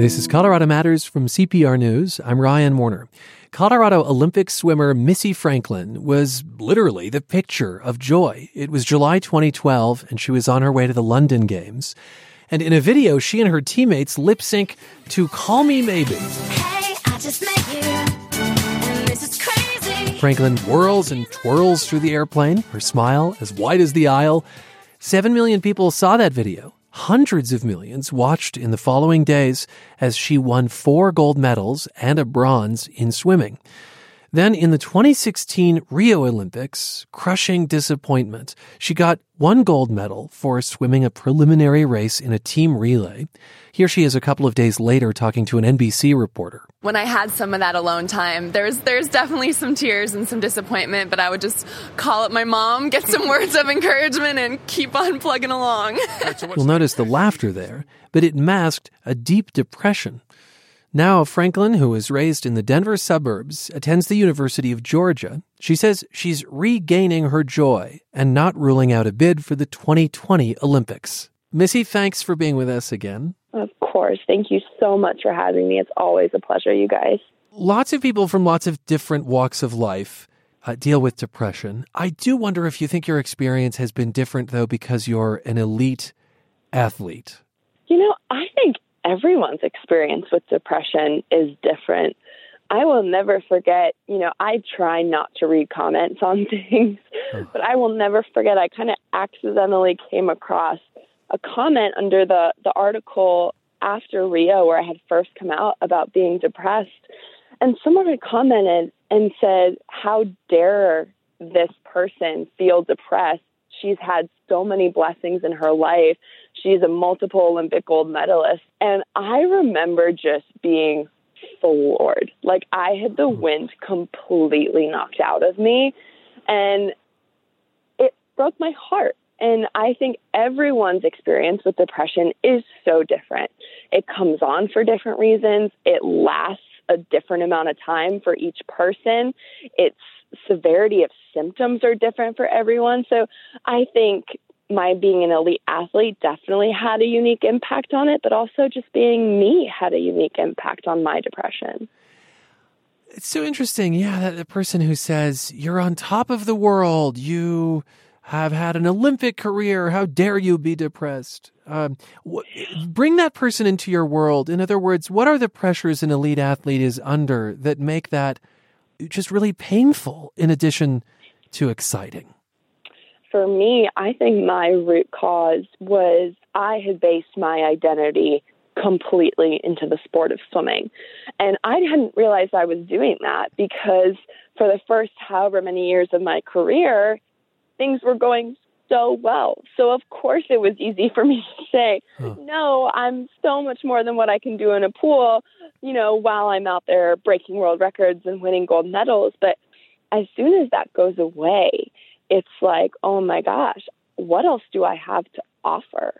This is Colorado Matters from CPR News. I'm Ryan Warner. Colorado Olympic swimmer Missy Franklin was literally the picture of joy. It was July 2012, and she was on her way to the London Games. And in a video, she and her teammates lip sync to Call Me Maybe. Hey, Franklin whirls and twirls through the airplane, her smile as wide as the aisle. Seven million people saw that video. Hundreds of millions watched in the following days as she won four gold medals and a bronze in swimming. Then in the 2016 Rio Olympics, crushing disappointment. She got one gold medal for swimming a preliminary race in a team relay. Here she is a couple of days later talking to an NBC reporter. When I had some of that alone time, there's there's definitely some tears and some disappointment, but I would just call up my mom, get some words of encouragement and keep on plugging along. You'll notice the laughter there, but it masked a deep depression now, Franklin, who was raised in the Denver suburbs, attends the University of Georgia. She says she's regaining her joy and not ruling out a bid for the 2020 Olympics. Missy, thanks for being with us again. Of course. Thank you so much for having me. It's always a pleasure, you guys. Lots of people from lots of different walks of life uh, deal with depression. I do wonder if you think your experience has been different, though, because you're an elite athlete. You know, I think everyone's experience with depression is different. I will never forget, you know, I try not to read comments on things, but I will never forget I kind of accidentally came across a comment under the the article after Rio where I had first come out about being depressed. And someone had commented and said, How dare this person feel depressed? She's had so many blessings in her life. She's a multiple Olympic gold medalist. And I remember just being floored. Like I had the mm-hmm. wind completely knocked out of me. And it broke my heart. And I think everyone's experience with depression is so different. It comes on for different reasons. It lasts a different amount of time for each person. Its severity of symptoms are different for everyone. So I think my being an elite athlete definitely had a unique impact on it, but also just being me had a unique impact on my depression. It's so interesting. Yeah, that the person who says, You're on top of the world, you have had an Olympic career, how dare you be depressed? Um, bring that person into your world. In other words, what are the pressures an elite athlete is under that make that just really painful in addition to exciting? for me, I think my root cause was I had based my identity completely into the sport of swimming. And I hadn't realized I was doing that because for the first however many years of my career, things were going so well. So, of course, it was easy for me to say, huh. no, I'm so much more than what I can do in a pool, you know, while I'm out there breaking world records and winning gold medals. But as soon as that goes away, it's like, oh my gosh, what else do I have to offer?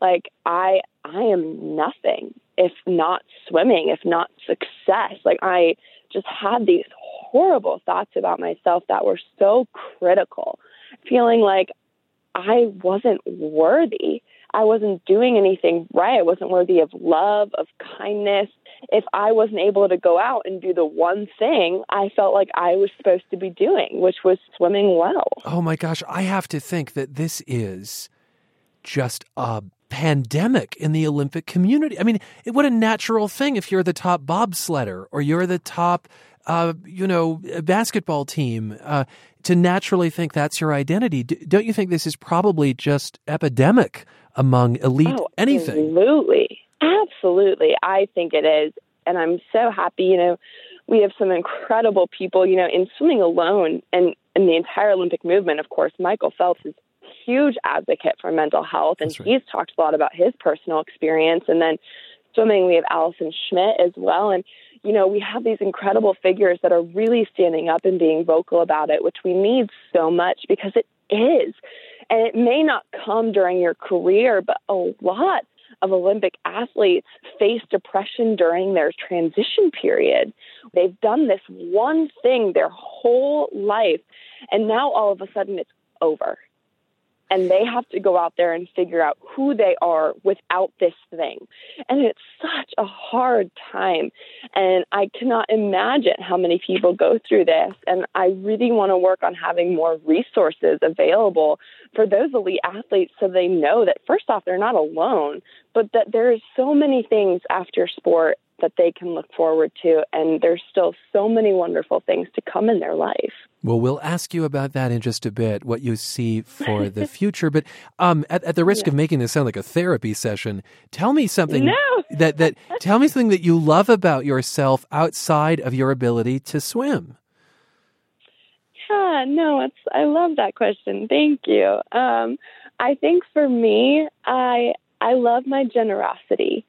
Like I I am nothing if not swimming, if not success. Like I just had these horrible thoughts about myself that were so critical, feeling like I wasn't worthy. I wasn't doing anything right. I wasn't worthy of love, of kindness, if I wasn't able to go out and do the one thing I felt like I was supposed to be doing, which was swimming well. Oh my gosh, I have to think that this is just a pandemic in the Olympic community. I mean, what a natural thing if you're the top bobsledder or you're the top, uh, you know, a basketball team uh, to naturally think that's your identity. D- don't you think this is probably just epidemic among elite oh, anything? Absolutely. Absolutely. I think it is. And I'm so happy, you know, we have some incredible people, you know, in swimming alone and in the entire Olympic movement, of course, Michael Phelps is huge advocate for mental health and right. he's talked a lot about his personal experience and then swimming we have Allison Schmitt as well and you know we have these incredible figures that are really standing up and being vocal about it which we need so much because it is and it may not come during your career but a lot of Olympic athletes face depression during their transition period. They've done this one thing their whole life, and now all of a sudden it's over. And they have to go out there and figure out who they are without this thing. And it's such a hard time. And I cannot imagine how many people go through this. And I really want to work on having more resources available for those elite athletes so they know that, first off, they're not alone, but that there's so many things after sport that they can look forward to. And there's still so many wonderful things to come in their life. Well, we'll ask you about that in just a bit, what you see for the future. But um, at, at, the risk yeah. of making this sound like a therapy session, tell me something no. that that tell me something that you love about yourself outside of your ability to swim. Yeah, no, it's I love that question. Thank you. Um, I think for me, I I love my generosity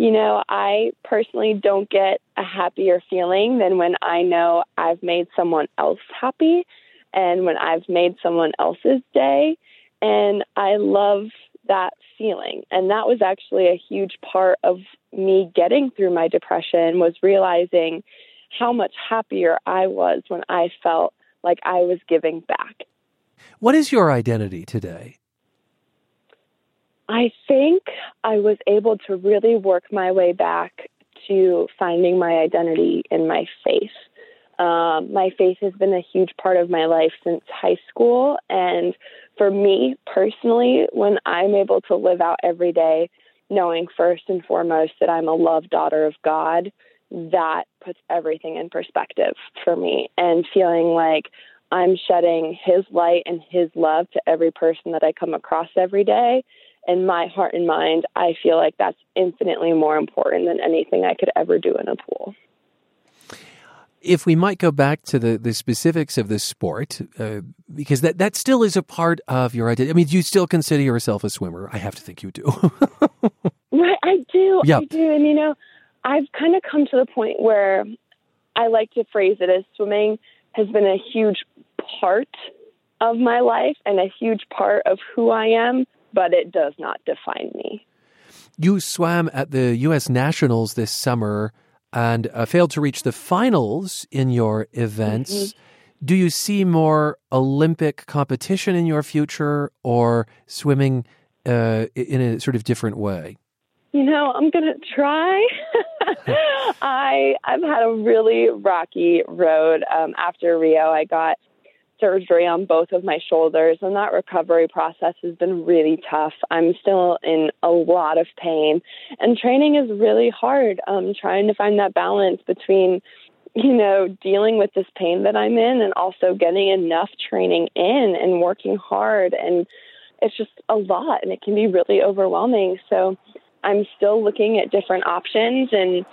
you know, I personally don't get a happier feeling than when I know I've made someone else happy and when I've made someone else's day. And I love that feeling. And that was actually a huge part of me getting through my depression was realizing how much happier I was when I felt like I was giving back. What is your identity today? I think I was able to really work my way back to finding my identity in my faith. Um, my faith has been a huge part of my life since high school. And for me personally, when I'm able to live out every day, knowing first and foremost that I'm a loved daughter of God, that puts everything in perspective for me and feeling like I'm shedding His light and His love to every person that I come across every day in my heart and mind, I feel like that's infinitely more important than anything I could ever do in a pool. If we might go back to the, the specifics of this sport, uh, because that, that still is a part of your identity. I mean, do you still consider yourself a swimmer? I have to think you do. right, I do. Yep. I do. And, you know, I've kind of come to the point where I like to phrase it as swimming has been a huge part of my life and a huge part of who I am but it does not define me. You swam at the U.S. Nationals this summer and uh, failed to reach the finals in your events. Mm-hmm. Do you see more Olympic competition in your future or swimming uh, in a sort of different way? You know, I'm going to try. I I've had a really rocky road um, after Rio. I got surgery on both of my shoulders, and that recovery process has been really tough. I'm still in a lot of pain, and training is really hard. Um, trying to find that balance between, you know, dealing with this pain that I'm in and also getting enough training in and working hard. And it's just a lot, and it can be really overwhelming. So I'm still looking at different options and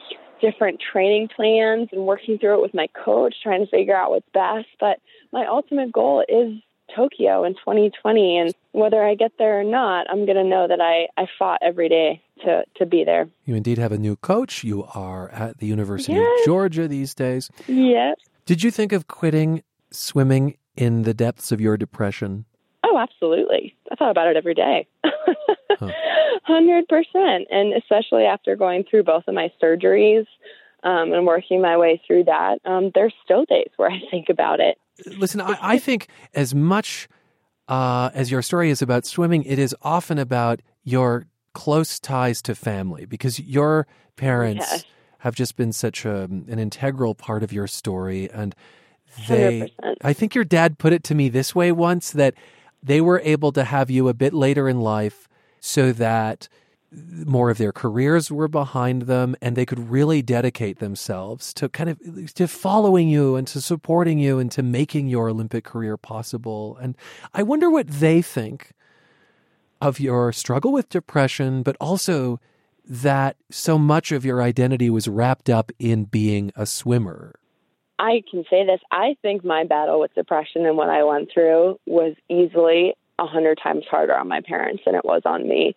different training plans and working through it with my coach, trying to figure out what's best. But my ultimate goal is Tokyo in 2020. And whether I get there or not, I'm going to know that I, I fought every day to, to be there. You indeed have a new coach. You are at the University yes. of Georgia these days. Yes. Did you think of quitting swimming in the depths of your depression? Oh, absolutely. I thought about it every day. Hundred percent, and especially after going through both of my surgeries um, and working my way through that, um, there's still days where I think about it. Listen, I, I think as much uh, as your story is about swimming, it is often about your close ties to family because your parents yes. have just been such a, an integral part of your story, and they. 100%. I think your dad put it to me this way once that they were able to have you a bit later in life so that more of their careers were behind them and they could really dedicate themselves to kind of to following you and to supporting you and to making your olympic career possible and i wonder what they think of your struggle with depression but also that so much of your identity was wrapped up in being a swimmer I can say this. I think my battle with depression and what I went through was easily a hundred times harder on my parents than it was on me.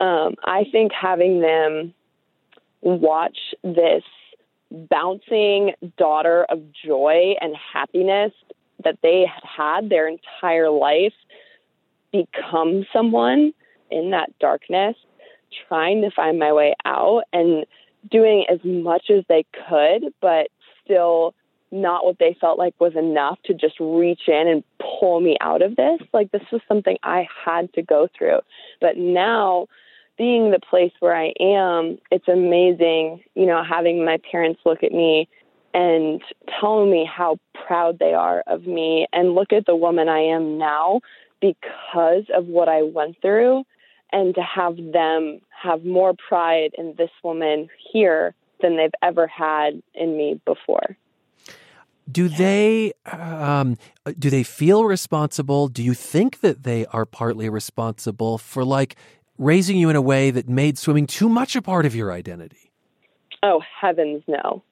Um, I think having them watch this bouncing daughter of joy and happiness that they had had their entire life become someone in that darkness, trying to find my way out and doing as much as they could, but still not what they felt like was enough to just reach in and pull me out of this. Like this was something I had to go through. But now being the place where I am, it's amazing, you know, having my parents look at me and tell me how proud they are of me and look at the woman I am now because of what I went through and to have them have more pride in this woman here than they've ever had in me before. Do they um, do they feel responsible? Do you think that they are partly responsible for like raising you in a way that made swimming too much a part of your identity? Oh heavens no.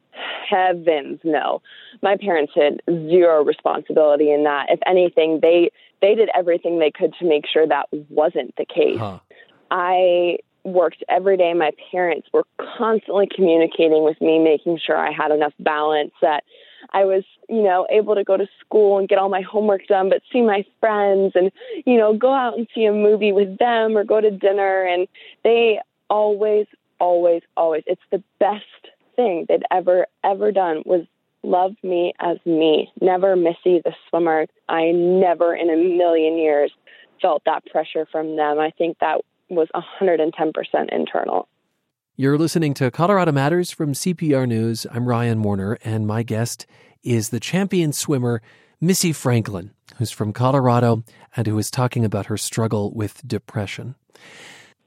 Heavens no. My parents had zero responsibility in that. If anything, they they did everything they could to make sure that wasn't the case. Huh. I worked every day. My parents were constantly communicating with me, making sure I had enough balance that I was, you know, able to go to school and get all my homework done, but see my friends and, you know, go out and see a movie with them or go to dinner. And they always, always, always, it's the best thing they'd ever, ever done was love me as me. Never Missy the swimmer. I never in a million years felt that pressure from them. I think that was 110% internal. You're listening to Colorado Matters from CPR News. I'm Ryan Warner, and my guest is the champion swimmer, Missy Franklin, who's from Colorado and who is talking about her struggle with depression.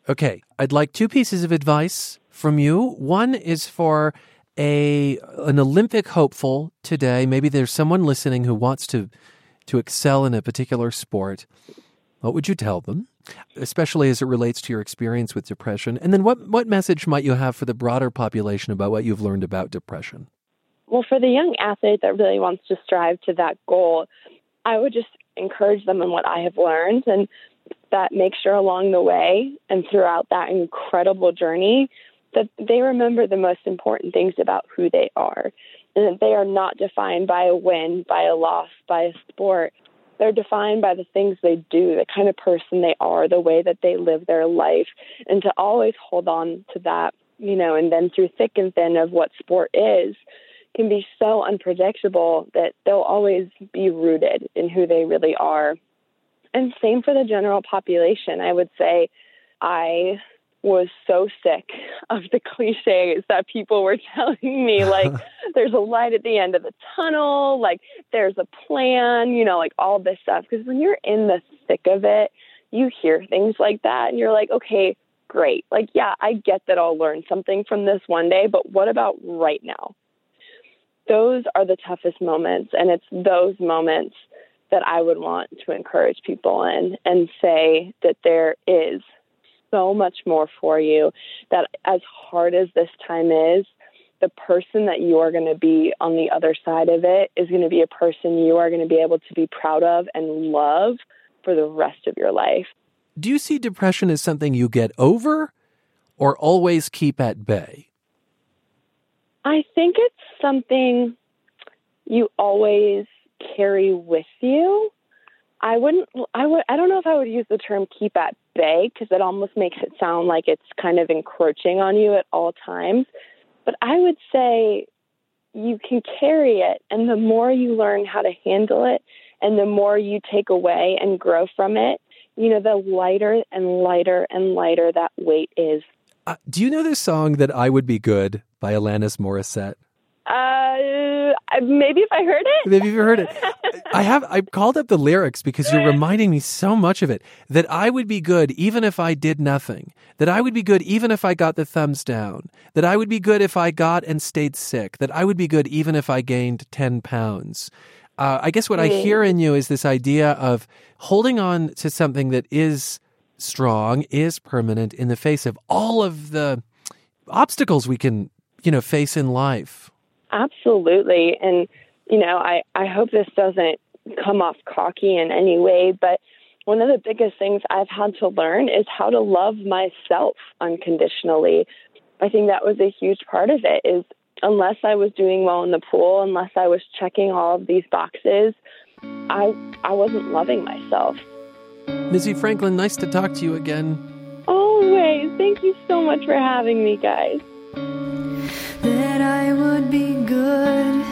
Okay, I'd like two pieces of advice from you. One is for a an Olympic hopeful today. Maybe there's someone listening who wants to to excel in a particular sport. What would you tell them? especially as it relates to your experience with depression? And then what, what message might you have for the broader population about what you've learned about depression? Well, for the young athlete that really wants to strive to that goal, I would just encourage them in what I have learned and that make sure along the way and throughout that incredible journey that they remember the most important things about who they are and that they are not defined by a win, by a loss, by a sport, they're defined by the things they do, the kind of person they are, the way that they live their life, and to always hold on to that, you know, and then through thick and thin of what sport is can be so unpredictable that they'll always be rooted in who they really are. And same for the general population. I would say I was so sick of the cliches that people were telling me like there's a light at the end of the tunnel like there's a plan you know like all this stuff. Because when you're in the thick of it you hear things like that and you're like okay great. Like yeah i get that i'll learn something from this one day but what about right now? Those are the toughest moments and it's those moments that i would want to encourage people in and say that there is so much more for you that as hard as this time is, the person that you are going to be on the other side of it is going to be a person you are going to be able to be proud of and love for the rest of your life. Do you see depression as something you get over or always keep at bay? I think it's something you always carry with you. I wouldn't. I would. I don't know if I would use the term "keep at bay" because it almost makes it sound like it's kind of encroaching on you at all times. But I would say you can carry it, and the more you learn how to handle it, and the more you take away and grow from it, you know, the lighter and lighter and lighter that weight is. Uh, do you know this song that I would be good by Alanis Morissette? Uh, maybe if I heard it. Maybe if you heard it. I have. I called up the lyrics because you're reminding me so much of it. That I would be good even if I did nothing. That I would be good even if I got the thumbs down. That I would be good if I got and stayed sick. That I would be good even if I gained ten pounds. Uh, I guess what I hear in you is this idea of holding on to something that is strong, is permanent in the face of all of the obstacles we can, you know, face in life. Absolutely. And, you know, I, I hope this doesn't come off cocky in any way, but one of the biggest things I've had to learn is how to love myself unconditionally. I think that was a huge part of it is unless I was doing well in the pool, unless I was checking all of these boxes, I I wasn't loving myself. Missy Franklin, nice to talk to you again. Always. Thank you so much for having me, guys that I would be good,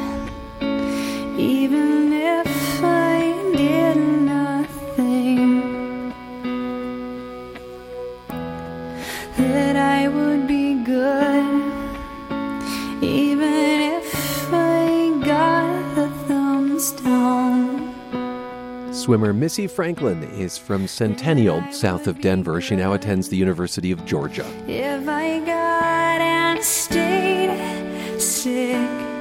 even if I did nothing. That I would be good, even if I got the thumbs down. Swimmer Missy Franklin is from Centennial, south of Denver. She now attends the University of Georgia. If I got and stayed sick.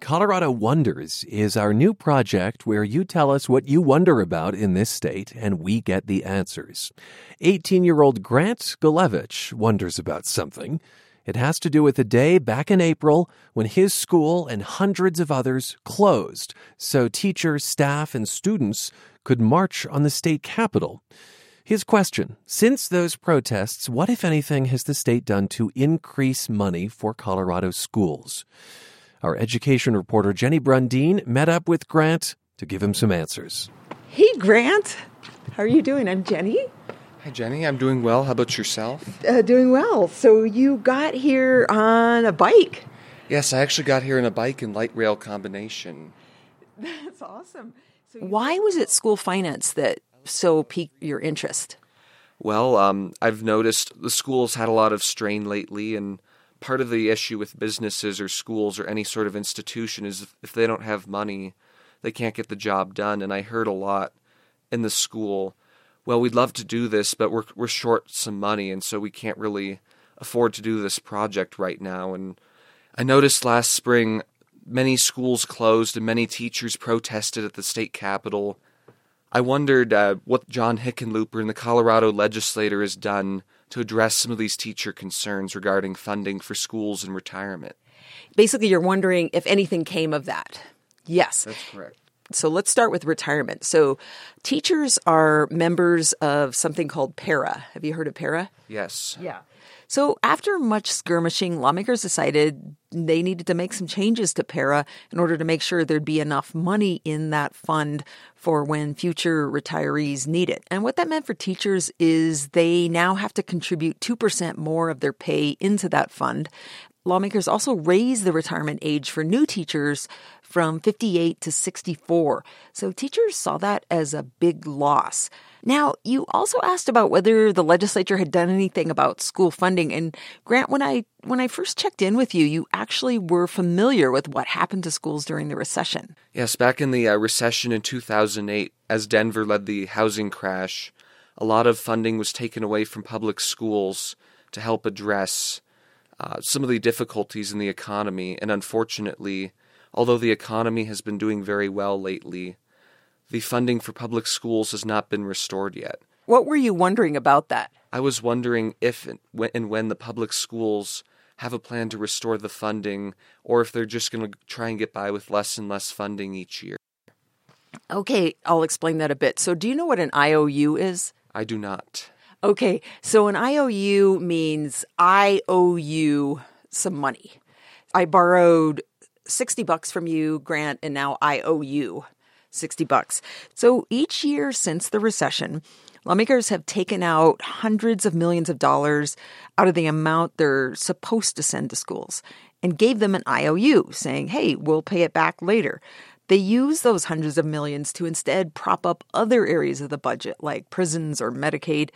Colorado Wonders is our new project where you tell us what you wonder about in this state and we get the answers. 18 year old Grant Golevich wonders about something. It has to do with a day back in April when his school and hundreds of others closed so teachers, staff, and students could march on the state capitol. His question Since those protests, what, if anything, has the state done to increase money for Colorado schools? Our education reporter Jenny Brundin met up with Grant to give him some answers. Hey, Grant. How are you doing? I'm Jenny. Hi, Jenny. I'm doing well. How about yourself? Uh, doing well. So, you got here on a bike. Yes, I actually got here in a bike and light rail combination. That's awesome. So Why was it school finance that so pique your interest? Well, um, I've noticed the schools had a lot of strain lately, and part of the issue with businesses or schools or any sort of institution is if they don't have money, they can't get the job done. And I heard a lot in the school, well, we'd love to do this, but we're we're short some money, and so we can't really afford to do this project right now. And I noticed last spring many schools closed and many teachers protested at the state capitol. I wondered uh, what John Hickenlooper and the Colorado legislator has done to address some of these teacher concerns regarding funding for schools and retirement. Basically, you're wondering if anything came of that. Yes. That's correct. So let's start with retirement. So teachers are members of something called PERA. Have you heard of PERA? Yes. Yeah. So after much skirmishing, lawmakers decided they needed to make some changes to PERA in order to make sure there'd be enough money in that fund for when future retirees need it. And what that meant for teachers is they now have to contribute 2% more of their pay into that fund. Lawmakers also raised the retirement age for new teachers from 58 to 64. So teachers saw that as a big loss. Now, you also asked about whether the legislature had done anything about school funding and Grant when I when I first checked in with you, you actually were familiar with what happened to schools during the recession. Yes, back in the uh, recession in 2008 as Denver led the housing crash, a lot of funding was taken away from public schools to help address uh, some of the difficulties in the economy and unfortunately, although the economy has been doing very well lately, the funding for public schools has not been restored yet. What were you wondering about that? I was wondering if and when the public schools have a plan to restore the funding, or if they're just going to try and get by with less and less funding each year. Okay, I'll explain that a bit. So, do you know what an IOU is? I do not. Okay, so an IOU means I owe you some money. I borrowed 60 bucks from you, Grant, and now I owe you 60 bucks. So each year since the recession, lawmakers have taken out hundreds of millions of dollars out of the amount they're supposed to send to schools and gave them an IOU saying, hey, we'll pay it back later. They use those hundreds of millions to instead prop up other areas of the budget like prisons or Medicaid.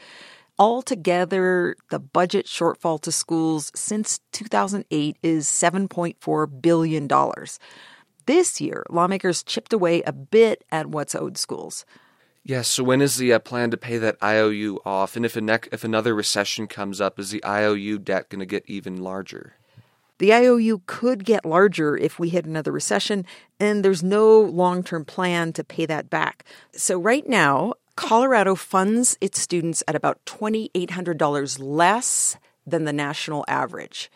Altogether, the budget shortfall to schools since 2008 is $7.4 billion. This year, lawmakers chipped away a bit at what's owed schools. Yes. So when is the uh, plan to pay that IOU off? And if a ne- if another recession comes up, is the IOU debt going to get even larger? The IOU could get larger if we hit another recession, and there's no long term plan to pay that back. So, right now, Colorado funds its students at about $2,800 less than the national average.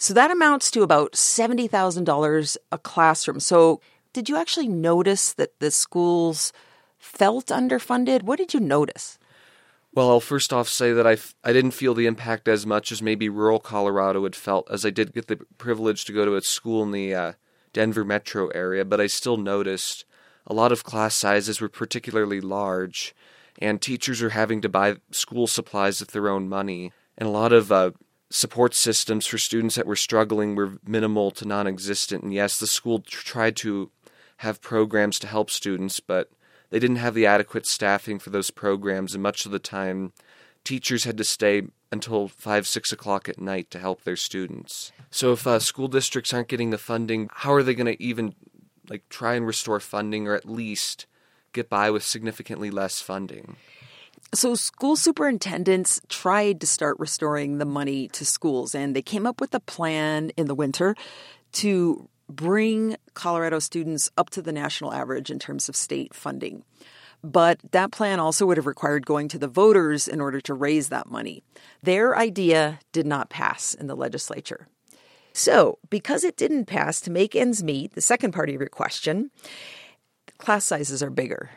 So that amounts to about $70,000 a classroom. So, did you actually notice that the schools felt underfunded? What did you notice? Well, I'll first off say that I f- I didn't feel the impact as much as maybe rural Colorado had felt, as I did get the privilege to go to a school in the uh, Denver metro area, but I still noticed a lot of class sizes were particularly large, and teachers are having to buy school supplies with their own money, and a lot of uh, support systems for students that were struggling were minimal to non existent. And yes, the school tr- tried to have programs to help students, but they didn't have the adequate staffing for those programs, and much of the time, teachers had to stay until five, six o'clock at night to help their students. So if uh, school districts aren't getting the funding, how are they going to even like try and restore funding or at least get by with significantly less funding? So, school superintendents tried to start restoring the money to schools, and they came up with a plan in the winter to bring Colorado students up to the national average in terms of state funding. But that plan also would have required going to the voters in order to raise that money. Their idea did not pass in the legislature. So, because it didn't pass to make ends meet, the second part of your question, class sizes are bigger.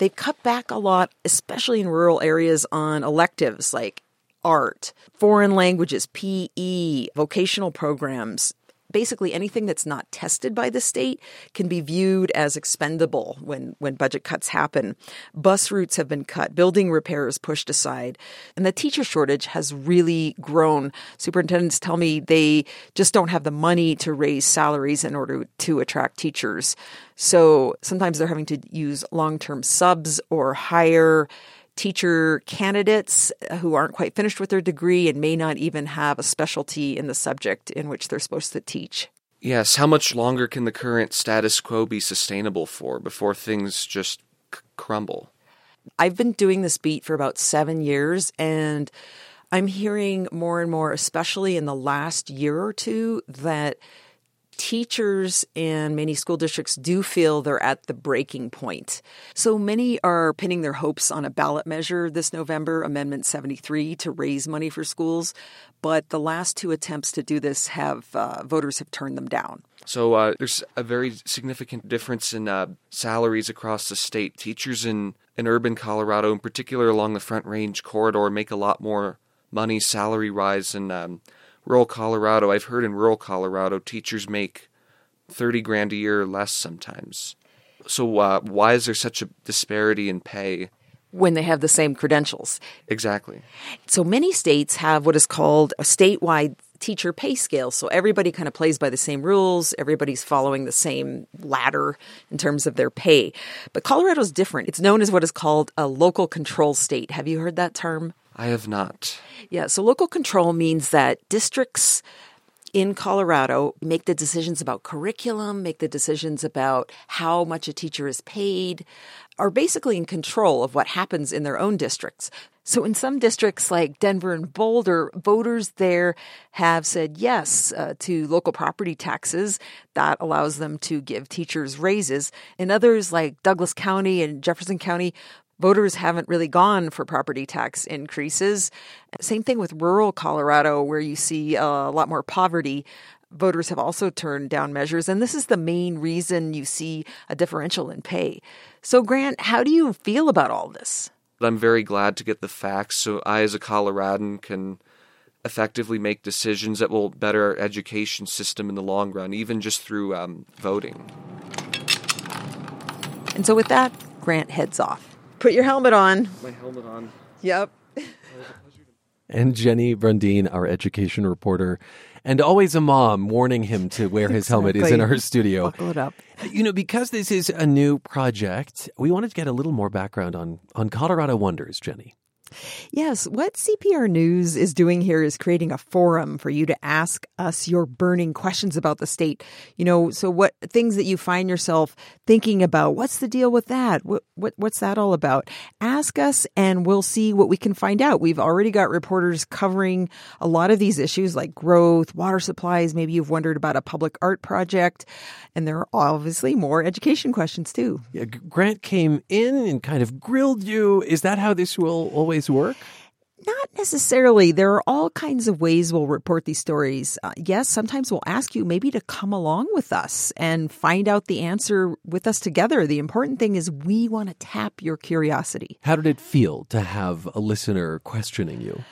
They've cut back a lot, especially in rural areas, on electives like art, foreign languages, PE, vocational programs. Basically, anything that's not tested by the state can be viewed as expendable when, when budget cuts happen. Bus routes have been cut, building repairs pushed aside, and the teacher shortage has really grown. Superintendents tell me they just don't have the money to raise salaries in order to attract teachers. So sometimes they're having to use long term subs or hire teacher candidates uh, who aren't quite finished with their degree and may not even have a specialty in the subject in which they're supposed to teach. Yes, how much longer can the current status quo be sustainable for before things just c- crumble? I've been doing this beat for about seven years, and I'm hearing more and more, especially in the last year or two, that teachers in many school districts do feel they're at the breaking point. So many are pinning their hopes on a ballot measure this November, Amendment 73, to raise money for schools. But the last two attempts to do this have uh, voters have turned them down. So uh, there's a very significant difference in uh, salaries across the state. Teachers in, in urban Colorado, in particular along the Front Range corridor, make a lot more money salary wise than um, rural Colorado. I've heard in rural Colorado, teachers make 30 grand a year or less sometimes. So uh, why is there such a disparity in pay? When they have the same credentials. Exactly. So many states have what is called a statewide teacher pay scale. So everybody kind of plays by the same rules. Everybody's following the same ladder in terms of their pay. But Colorado's different. It's known as what is called a local control state. Have you heard that term? I have not. Yeah, so local control means that districts in Colorado make the decisions about curriculum, make the decisions about how much a teacher is paid, are basically in control of what happens in their own districts. So, in some districts like Denver and Boulder, voters there have said yes uh, to local property taxes. That allows them to give teachers raises. In others like Douglas County and Jefferson County, voters haven't really gone for property tax increases. Same thing with rural Colorado, where you see a lot more poverty. Voters have also turned down measures, and this is the main reason you see a differential in pay. So, Grant, how do you feel about all this? I'm very glad to get the facts so I, as a Coloradan, can effectively make decisions that will better our education system in the long run, even just through um, voting. And so, with that, Grant heads off. Put your helmet on. My helmet on. Yep. And Jenny Brundin, our education reporter, and always a mom warning him to wear his helmet, is in Exactly. our studio. Buckle it up. You know, because this is a new project, we wanted to get a little more background on, on Colorado Wonders, Jenny. Yes, what CPR News is doing here is creating a forum for you to ask us your burning questions about the state. You know, so what things that you find yourself thinking about? What's the deal with that? What, what what's that all about? Ask us, and we'll see what we can find out. We've already got reporters covering a lot of these issues, like growth, water supplies. Maybe you've wondered about a public art project, and there are obviously more education questions too. Yeah, Grant came in and kind of grilled you. Is that how this will always work? Not necessarily. There are all kinds of ways we'll report these stories. Uh, yes, sometimes we'll ask you maybe to come along with us and find out the answer with us together. The important thing is we want to tap your curiosity. How did it feel to have a listener questioning you?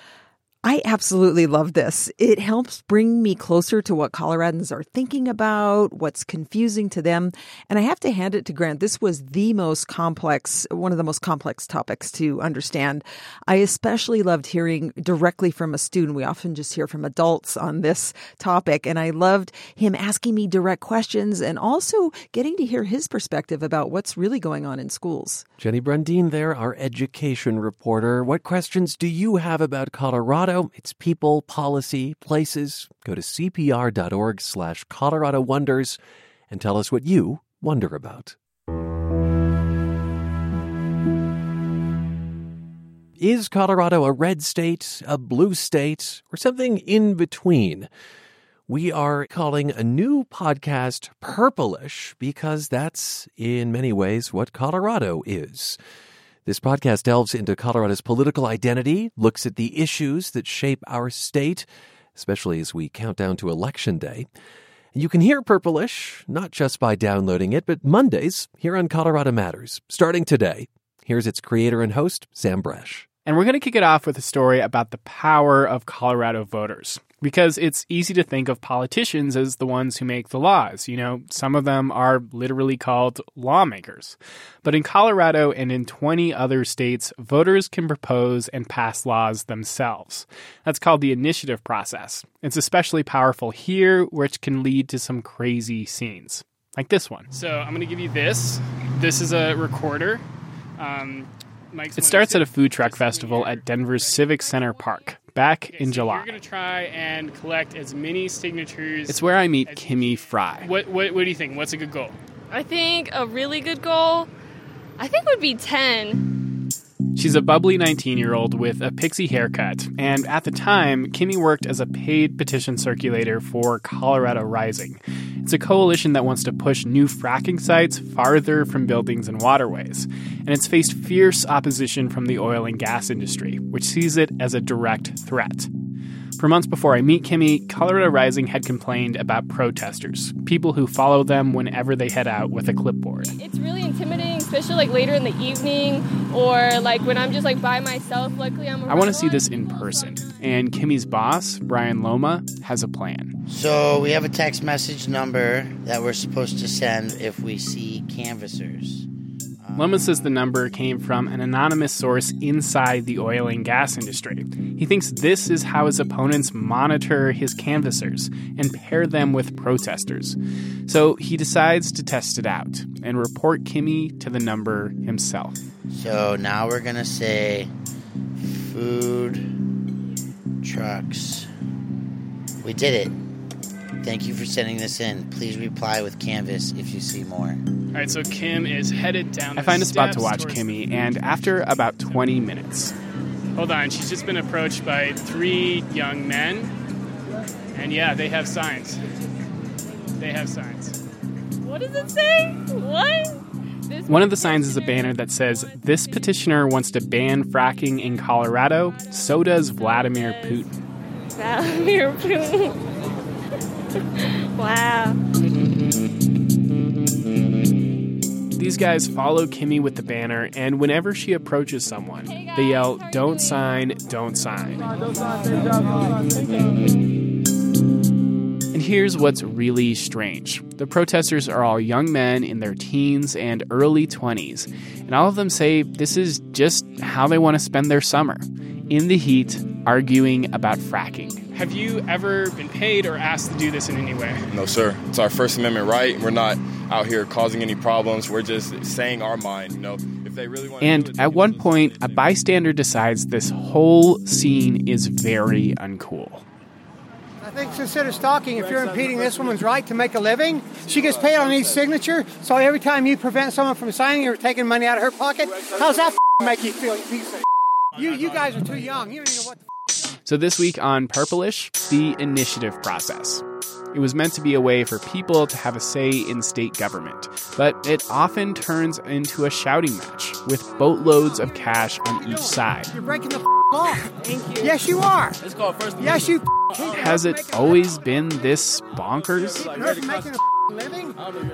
I absolutely love this. It helps bring me closer to what Coloradans are thinking about, what's confusing to them. And I have to hand it to Grant. This was the most complex, one of the most complex topics to understand. I especially loved hearing directly from a student. We often just hear from adults on this topic. And I loved him asking me direct questions and also getting to hear his perspective about what's really going on in schools. Jenny Brundin there, our education reporter. What questions do you have about Colorado? Its people, policy, places. Go to cpr.org slash Colorado Wonders and tell us what you wonder about. Is Colorado a red state, a blue state, or something in between? We are calling a new podcast Purplish because that's in many ways what Colorado is. This podcast delves into Colorado's political identity, looks at the issues that shape our state, especially as we count down to Election Day. You can hear Purplish not just by downloading it, but Mondays here on Colorado Matters, starting today. Here's its creator and host, Sam Brasch. And we're going to kick it off with a story about the power of Colorado voters because it's easy to think of politicians as the ones who make the laws. You know, some of them are literally called lawmakers. But in Colorado and in 20 other states, voters can propose and pass laws themselves. That's called the initiative process. It's especially powerful here, which can lead to some crazy scenes, like this one. So I'm going to give you this. This is a recorder. Um, it starts at a food truck festival at Denver's Civic Center Park back in July. We're going to try and collect as many signatures. It's where I meet Kimmy Fry. What, what, what do you think? What's a good goal? I think a really good goal, I think would be 10. She's a bubbly 19 year old with a pixie haircut, and at the time, Kimmy worked as a paid petition circulator for Colorado Rising. It's a coalition that wants to push new fracking sites farther from buildings and waterways, and it's faced fierce opposition from the oil and gas industry, which sees it as a direct threat. For months before I meet Kimmy, Colorado Rising had complained about protesters, people who follow them whenever they head out with a clipboard. It's really intimidating, especially like later in the evening or like when I'm just like by myself. Luckily, I'm. I want to see this in person, and Kimmy's boss, Brian Loma, has a plan. So we have a text message number that we're supposed to send if we see canvassers. Loma says the number came from an anonymous source inside the oil and gas industry. He thinks this is how his opponents monitor his canvassers and pair them with protesters. So he decides to test it out and report Kimmy to the number himself. So now we're going to say food trucks. We did it. Thank you for sending this in. Please reply with Canvas if you see more. All right, so Kim is headed down. I find a spot to watch Kimmy, and after about 20 minutes. Hold on, she's just been approached by three young men. And yeah, they have signs. They have signs. What does it say? What? This One of the signs is a banner that says, This petitioner wants to ban fracking in Colorado, so does Vladimir Putin. Vladimir Putin. wow. These guys follow Kimmy with the banner, and whenever she approaches someone, hey they yell, Don't sign, don't sign. And here's what's really strange the protesters are all young men in their teens and early 20s, and all of them say this is just how they want to spend their summer in the heat, arguing about fracking. Have you ever been paid or asked to do this in any way? No, sir. It's our First Amendment right. We're not out here causing any problems. We're just saying our mind. You know, if they really want. And it, at one point, a bystander decides this whole scene is very uncool. I think consider stalking if you're impeding this woman's right to make a living. She gets paid on each signature, so every time you prevent someone from signing, you're taking money out of her pocket. How's that make you feel, you piece of you, you guys are too young. You don't even know what so, this week on Purplish, the initiative process. It was meant to be a way for people to have a say in state government, but it often turns into a shouting match with boatloads of cash on each side. You're breaking the law. Thank you. Yes, you are. It's called first. Yes, you. Oh, Has it always been this bonkers?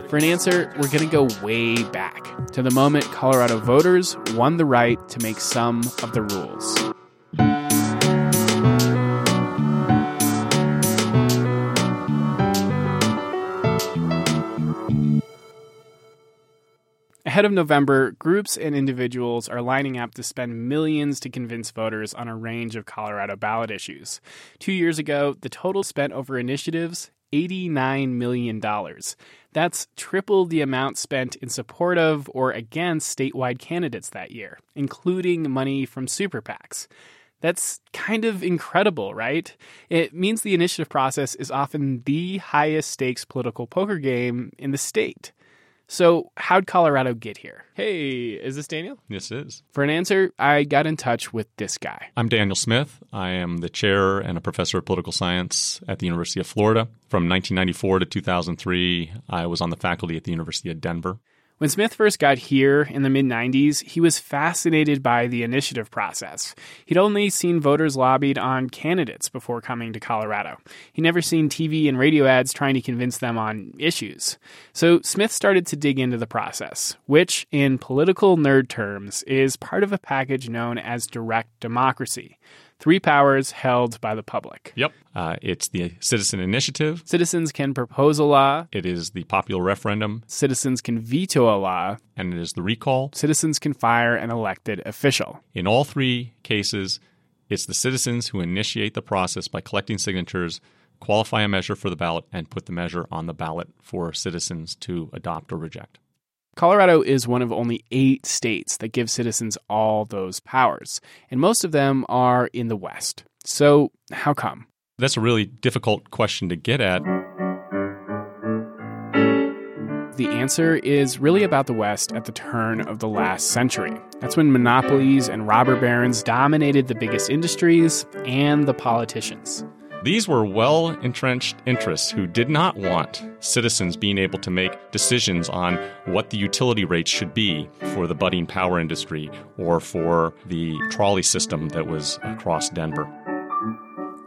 For an answer, we're going to go way back to the moment Colorado voters won the right to make some of the rules. Ahead of November, groups and individuals are lining up to spend millions to convince voters on a range of Colorado ballot issues. Two years ago, the total spent over initiatives $89 million. That's triple the amount spent in support of or against statewide candidates that year, including money from super PACs. That's kind of incredible, right? It means the initiative process is often the highest stakes political poker game in the state. So, how'd Colorado get here? Hey, is this Daniel? Yes, it is. For an answer, I got in touch with this guy. I'm Daniel Smith. I am the chair and a professor of political science at the University of Florida. From 1994 to 2003, I was on the faculty at the University of Denver. When Smith first got here in the mid 90s, he was fascinated by the initiative process. He'd only seen voters lobbied on candidates before coming to Colorado. He'd never seen TV and radio ads trying to convince them on issues. So Smith started to dig into the process, which, in political nerd terms, is part of a package known as direct democracy three powers held by the public. Yep. Uh, it's the citizen initiative. Citizens can propose a law. It is the popular referendum. Citizens can veto a law. And it is the recall. Citizens can fire an elected official. In all three cases, it's the citizens who initiate the process by collecting signatures, qualify a measure for the ballot, and put the measure on the ballot for citizens to adopt or reject. Colorado is one of only eight states that give citizens all those powers, and most of them are in the West. So, how come? That's a really difficult question to get at. The answer is really about the West at the turn of the last century. That's when monopolies and robber barons dominated the biggest industries and the politicians. These were well entrenched interests who did not want citizens being able to make decisions on what the utility rates should be for the budding power industry or for the trolley system that was across Denver.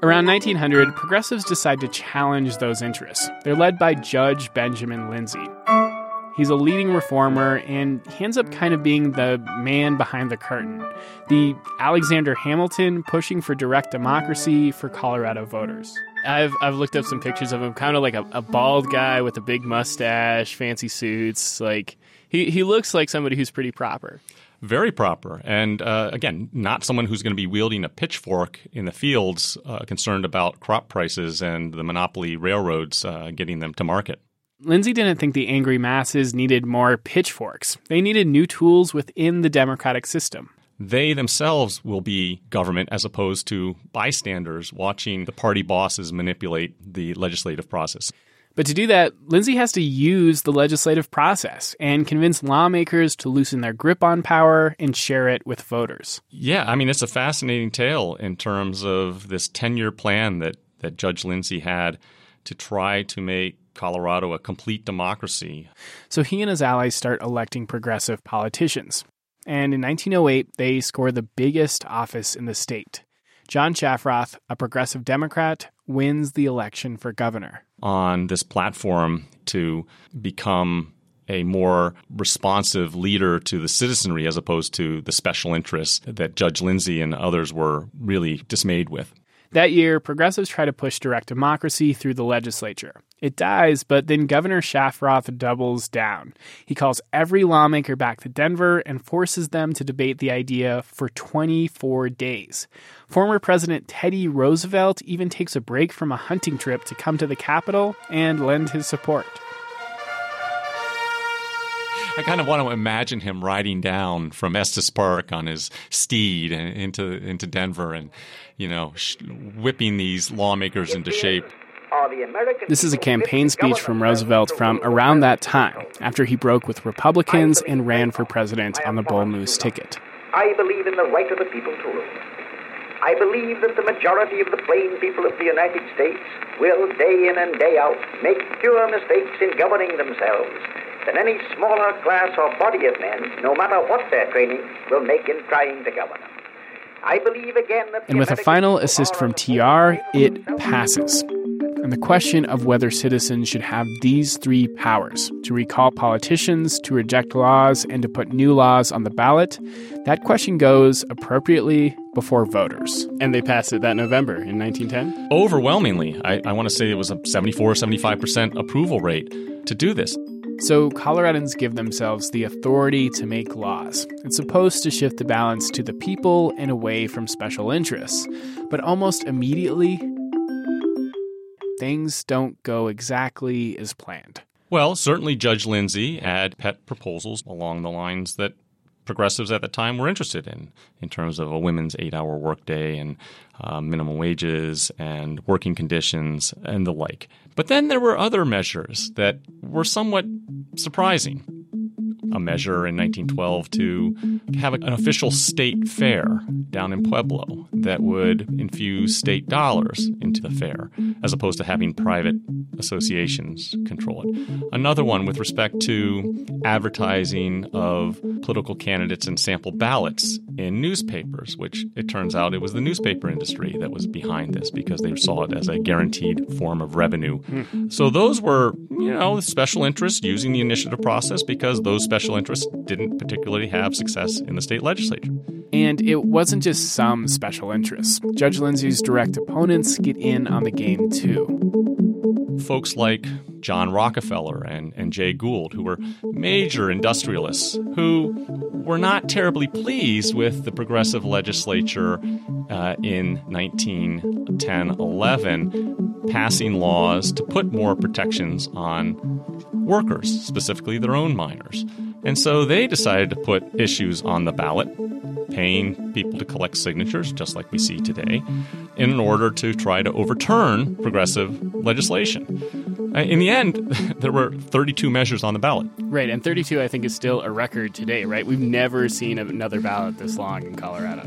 Around 1900, progressives decide to challenge those interests. They're led by Judge Benjamin Lindsey. He's a leading reformer, and he ends up kind of being the man behind the curtain. The Alexander Hamilton pushing for direct democracy for Colorado voters. I've I've looked up some pictures of him, kind of like a, a bald guy with a big mustache, fancy suits. Like he, he looks like somebody who's pretty proper. Very proper. And uh, again, not someone who's going to be wielding a pitchfork in the fields, uh, concerned about crop prices and the monopoly railroads uh, getting them to market. Lindsey didn't think the angry masses needed more pitchforks. They needed new tools within the democratic system. They themselves will be government as opposed to bystanders watching the party bosses manipulate the legislative process. But to do that, Lindsey has to use the legislative process and convince lawmakers to loosen their grip on power and share it with voters. Yeah, I mean, it's a fascinating tale in terms of this 10 year plan that, that Judge Lindsey had to try to make Colorado a complete democracy. So he and his allies start electing progressive politicians. And in 1908, they score the biggest office in the state. John Shafroth, a progressive Democrat, wins the election for governor. On this platform to become a more responsive leader to the citizenry as opposed to the special interests that Judge Lindsey and others were really dismayed with. That year, progressives try to push direct democracy through the legislature. It dies, but then Governor Shafroth doubles down. He calls every lawmaker back to Denver and forces them to debate the idea for 24 days. Former President Teddy Roosevelt even takes a break from a hunting trip to come to the Capitol and lend his support. I kind of want to imagine him riding down from Estes Park on his steed into into Denver, and you know, whipping these lawmakers into shape. This is a campaign speech from Roosevelt from around that time, after he broke with Republicans and ran for president on the Bull Moose ticket. I believe in the right of the people to rule. I believe that the majority of the plain people of the United States will, day in and day out, make fewer mistakes in governing themselves than any smaller class or body of men, no matter what their training, will make in trying to govern them. I believe again that. And with a final assist from TR, it passes. And the question of whether citizens should have these three powers to recall politicians, to reject laws, and to put new laws on the ballot that question goes appropriately before voters. And they passed it that November in 1910? Overwhelmingly. I, I want to say it was a 74 75% approval rate to do this. So, Coloradans give themselves the authority to make laws. It's supposed to shift the balance to the people and away from special interests. But almost immediately, things don't go exactly as planned. Well, certainly Judge Lindsey had pet proposals along the lines that progressives at the time were interested in, in terms of a women's eight hour workday and uh, minimum wages and working conditions and the like. But then there were other measures that were somewhat surprising. A measure in 1912 to have an official state fair down in Pueblo that would infuse state dollars into the fair, as opposed to having private associations control it. Another one with respect to advertising of political candidates and sample ballots in newspapers, which it turns out it was the newspaper industry that was behind this because they saw it as a guaranteed form of revenue. Hmm. So those were, you know, special interests using the initiative process because those special interests didn't particularly have success in the state legislature. And it wasn't just some special interests. Judge Lindsey's direct opponents get in on the game too. Folks like John Rockefeller and, and Jay Gould, who were major industrialists, who were not terribly pleased with the progressive legislature uh, in 1910 11 passing laws to put more protections on workers, specifically their own miners. And so they decided to put issues on the ballot, paying people to collect signatures, just like we see today, in order to try to overturn progressive legislation. Uh, In the end, there were 32 measures on the ballot. Right, and 32 I think is still a record today, right? We've never seen another ballot this long in Colorado.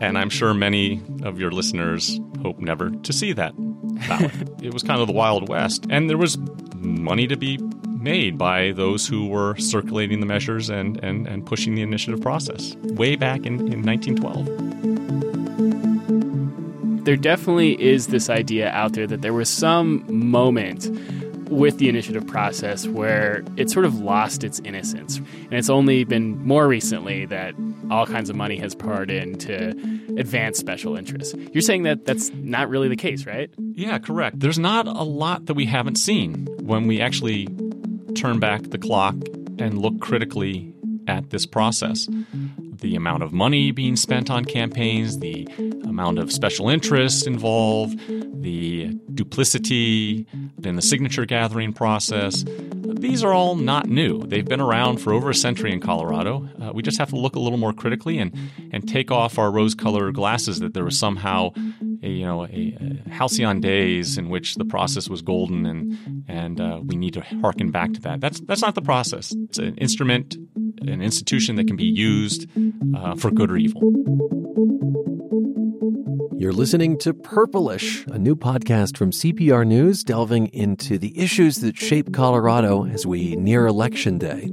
And I'm sure many of your listeners hope never to see that ballot. it was kind of the Wild West, and there was money to be made by those who were circulating the measures and, and, and pushing the initiative process way back in, in 1912. There definitely is this idea out there that there was some moment with the initiative process where it sort of lost its innocence. And it's only been more recently that all kinds of money has poured in to advance special interests. You're saying that that's not really the case, right? Yeah, correct. There's not a lot that we haven't seen when we actually turn back the clock and look critically at this process. The amount of money being spent on campaigns, the amount of special interests involved, the duplicity in the signature gathering process. These are all not new. They've been around for over a century in Colorado. Uh, we just have to look a little more critically and, and take off our rose-colored glasses that there was somehow a, you know a, a halcyon days in which the process was golden and and uh, we need to harken back to that. That's that's not the process. It's an instrument, an institution that can be used uh, for good or evil. You're listening to Purplish, a new podcast from CPR News delving into the issues that shape Colorado as we near Election Day.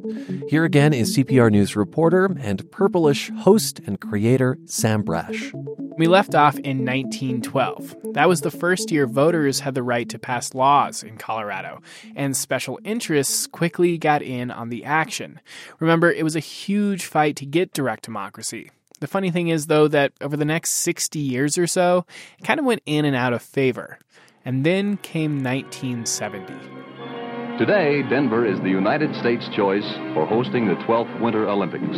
Here again is CPR News reporter and Purplish host and creator Sam Brasch. We left off in 1912. That was the first year voters had the right to pass laws in Colorado, and special interests quickly got in on the action. Remember, it was a huge fight to get direct democracy. The funny thing is, though, that over the next 60 years or so, it kind of went in and out of favor. And then came 1970. Today, Denver is the United States choice for hosting the 12th Winter Olympics.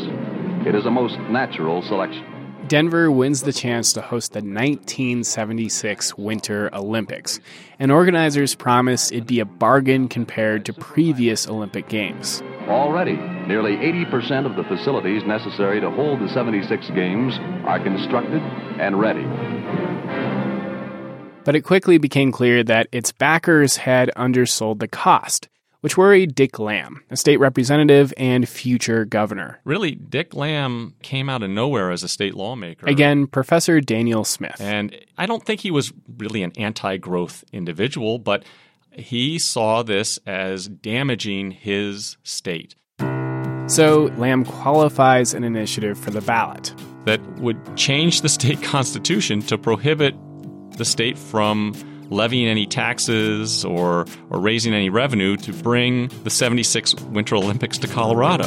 It is a most natural selection. Denver wins the chance to host the 1976 Winter Olympics, and organizers promised it'd be a bargain compared to previous Olympic Games. Already, nearly 80% of the facilities necessary to hold the 76 Games are constructed and ready. But it quickly became clear that its backers had undersold the cost, which worried Dick Lamb, a state representative and future governor. Really, Dick Lamb came out of nowhere as a state lawmaker. Again, Professor Daniel Smith. And I don't think he was really an anti growth individual, but he saw this as damaging his state. So Lamb qualifies an initiative for the ballot that would change the state constitution to prohibit the state from levying any taxes or, or raising any revenue to bring the 76 Winter Olympics to Colorado.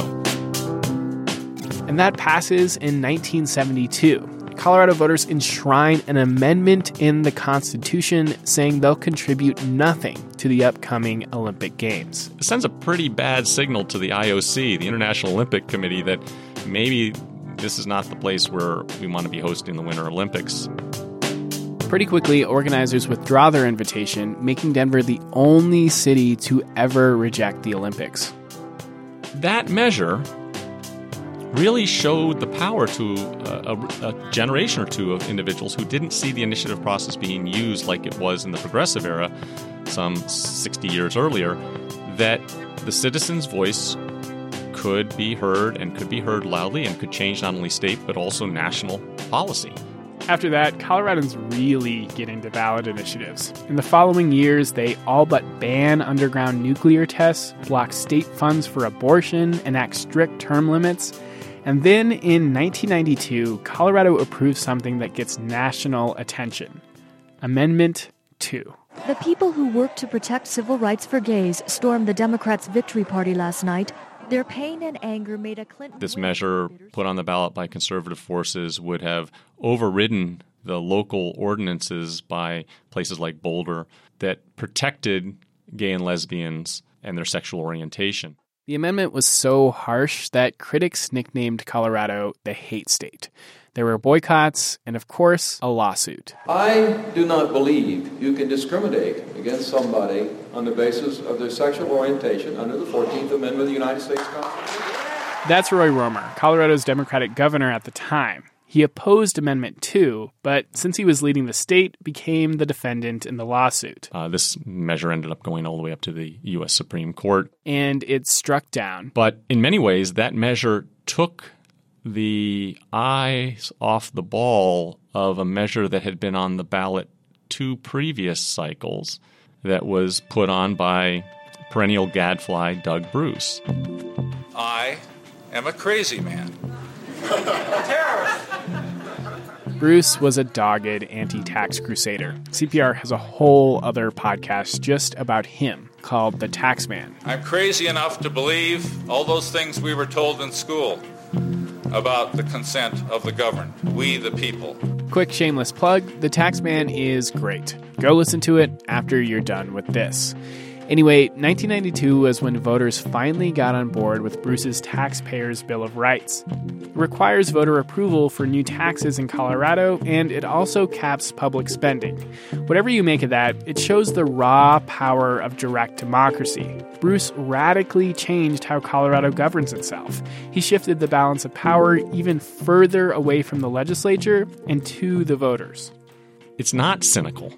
And that passes in 1972. Colorado voters enshrine an amendment in the Constitution saying they'll contribute nothing to the upcoming Olympic Games. It sends a pretty bad signal to the IOC, the International Olympic Committee, that maybe this is not the place where we want to be hosting the Winter Olympics. Pretty quickly, organizers withdraw their invitation, making Denver the only city to ever reject the Olympics. That measure really showed the power to a, a, a, generation or two of individuals who didn't see the initiative process being used like it was in the progressive era some 60 years earlier, that the citizen's voice could be heard and could be heard loudly and could change not only state but also national policy. After that, Coloradans really get into ballot initiatives. In the following years, they all but ban underground nuclear tests, block state funds for abortion, enact strict term limits, and then in 1992, Colorado approves something that gets national attention Amendment 2. The people who work to protect civil rights for gays stormed the Democrats' victory party last night. Their pain and anger made a Clinton. This measure put on the ballot by conservative forces would have overridden the local ordinances by places like Boulder that protected gay and lesbians and their sexual orientation. The amendment was so harsh that critics nicknamed Colorado the hate state. There were boycotts and, of course, a lawsuit. I do not believe you can discriminate against somebody on the basis of their sexual orientation under the 14th Amendment of the United States Constitution. That's Roy Romer, Colorado's Democratic governor at the time. He opposed Amendment 2, but since he was leading the state, became the defendant in the lawsuit. Uh, this measure ended up going all the way up to the U.S. Supreme Court. And it struck down. But in many ways, that measure took the eyes off the ball of a measure that had been on the ballot two previous cycles that was put on by perennial gadfly Doug Bruce. I am a crazy man. Bruce was a dogged anti tax crusader. CPR has a whole other podcast just about him called The Taxman. I'm crazy enough to believe all those things we were told in school about the consent of the governed, we the people. Quick shameless plug The Taxman is great. Go listen to it after you're done with this. Anyway, 1992 was when voters finally got on board with Bruce's Taxpayers' Bill of Rights. It requires voter approval for new taxes in Colorado, and it also caps public spending. Whatever you make of that, it shows the raw power of direct democracy. Bruce radically changed how Colorado governs itself. He shifted the balance of power even further away from the legislature and to the voters. It's not cynical.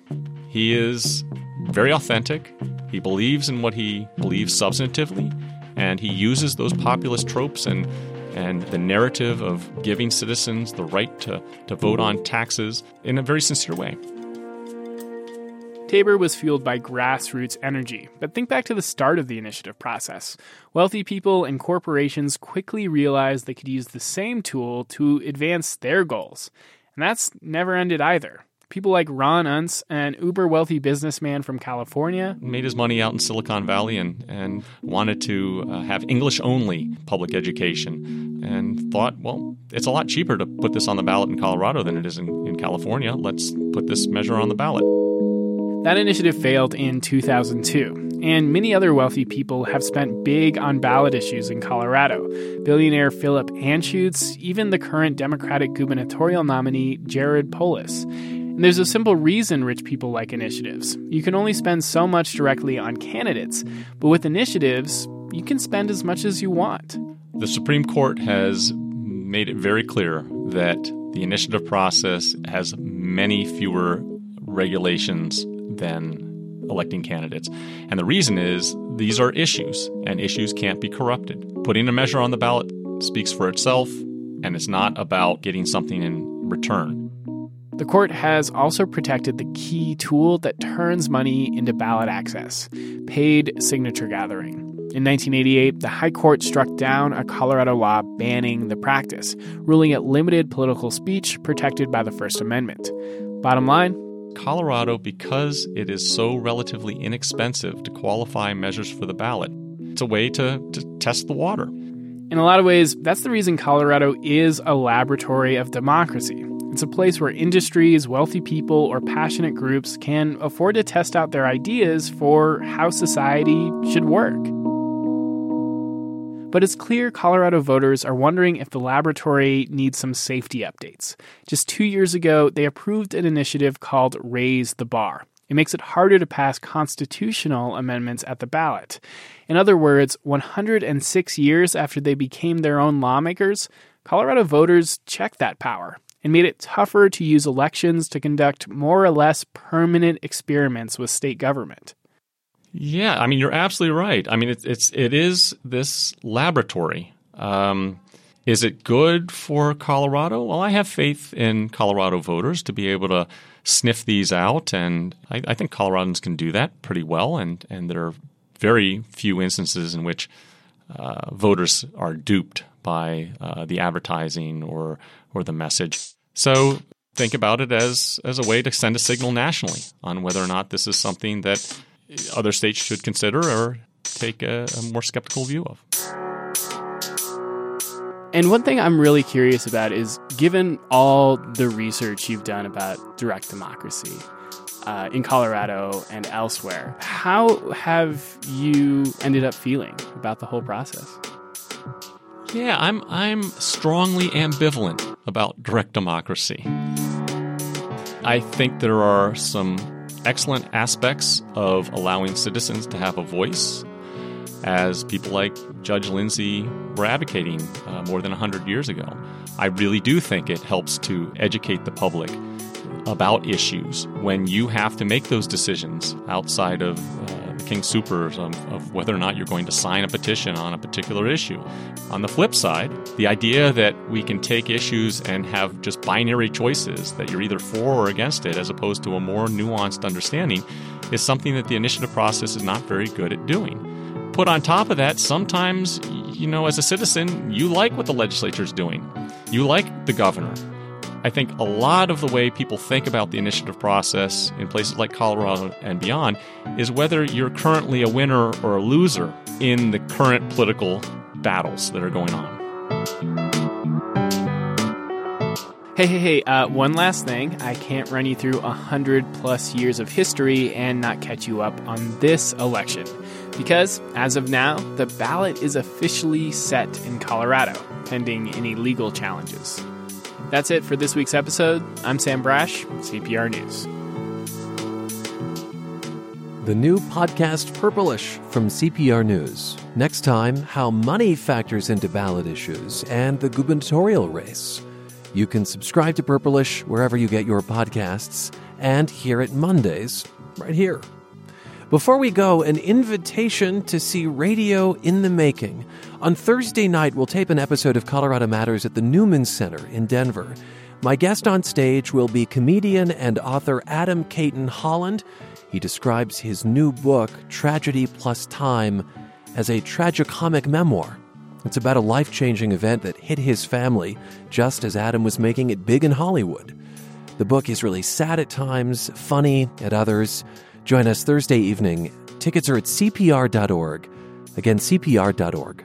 He is very authentic. He believes in what he believes substantively, and he uses those populist tropes and and the narrative of giving citizens the right to, to vote on taxes in a very sincere way. Tabor was fueled by grassroots energy, but think back to the start of the initiative process. Wealthy people and corporations quickly realized they could use the same tool to advance their goals. And that's never ended either. People like Ron Unz, an uber wealthy businessman from California, made his money out in Silicon Valley and, and wanted to uh, have English only public education and thought, well, it's a lot cheaper to put this on the ballot in Colorado than it is in, in California. Let's put this measure on the ballot. That initiative failed in 2002, and many other wealthy people have spent big on ballot issues in Colorado. Billionaire Philip Anschutz, even the current Democratic gubernatorial nominee Jared Polis. And there's a simple reason rich people like initiatives. You can only spend so much directly on candidates, but with initiatives, you can spend as much as you want. The Supreme Court has made it very clear that the initiative process has many fewer regulations than electing candidates. And the reason is these are issues, and issues can't be corrupted. Putting a measure on the ballot speaks for itself, and it's not about getting something in return. The court has also protected the key tool that turns money into ballot access paid signature gathering. In 1988, the High Court struck down a Colorado law banning the practice, ruling it limited political speech protected by the First Amendment. Bottom line Colorado, because it is so relatively inexpensive to qualify measures for the ballot, it's a way to, to test the water. In a lot of ways, that's the reason Colorado is a laboratory of democracy. It's a place where industries, wealthy people, or passionate groups can afford to test out their ideas for how society should work. But it's clear Colorado voters are wondering if the laboratory needs some safety updates. Just two years ago, they approved an initiative called Raise the Bar. It makes it harder to pass constitutional amendments at the ballot. In other words, 106 years after they became their own lawmakers, Colorado voters checked that power and made it tougher to use elections to conduct more or less permanent experiments with state government. Yeah, I mean you're absolutely right. I mean it's it's it is this laboratory. Um, is it good for Colorado? Well, I have faith in Colorado voters to be able to sniff these out, and I, I think Coloradans can do that pretty well. And and there are very few instances in which uh, voters are duped by uh, the advertising or or the message. So think about it as as a way to send a signal nationally on whether or not this is something that other states should consider or take a, a more skeptical view of. And one thing I'm really curious about is given all the research you've done about direct democracy uh, in Colorado and elsewhere, how have you ended up feeling about the whole process? Yeah, I'm I'm strongly ambivalent about direct democracy. I think there are some excellent aspects of allowing citizens to have a voice, as people like Judge Lindsey were advocating uh, more than 100 years ago. I really do think it helps to educate the public about issues when you have to make those decisions outside of uh, King Soopers of, of whether or not you're going to sign a petition on a particular issue. On the flip side, the idea that we can take issues and have just binary choices that you're either for or against it, as opposed to a more nuanced understanding, is something that the initiative process is not very good at doing. Put on top of that, sometimes, you know, as a citizen, you like what the legislature is doing. You like the governor. I think a lot of the way people think about the initiative process in places like Colorado and beyond is whether you're currently a winner or a loser in the current political battles that are going on. Hey, hey, hey, uh, one last thing. I can't run you through a hundred plus years of history and not catch you up on this election. Because, as of now, the ballot is officially set in Colorado, pending any legal challenges. That's it for this week's episode. I'm Sam Brasch, CPR News. The new podcast Purplish from CPR News. Next time, how money factors into ballot issues and the gubernatorial race. You can subscribe to Purplish wherever you get your podcasts and hear it Mondays right here. Before we go, an invitation to see Radio in the Making. On Thursday night, we'll tape an episode of Colorado Matters at the Newman Center in Denver. My guest on stage will be comedian and author Adam Cayton Holland. He describes his new book, Tragedy Plus Time, as a tragicomic memoir. It's about a life changing event that hit his family just as Adam was making it big in Hollywood. The book is really sad at times, funny at others. Join us Thursday evening. Tickets are at CPR.org. Again, CPR.org.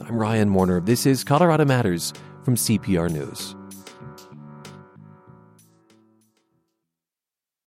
I'm Ryan Warner. This is Colorado Matters from CPR News.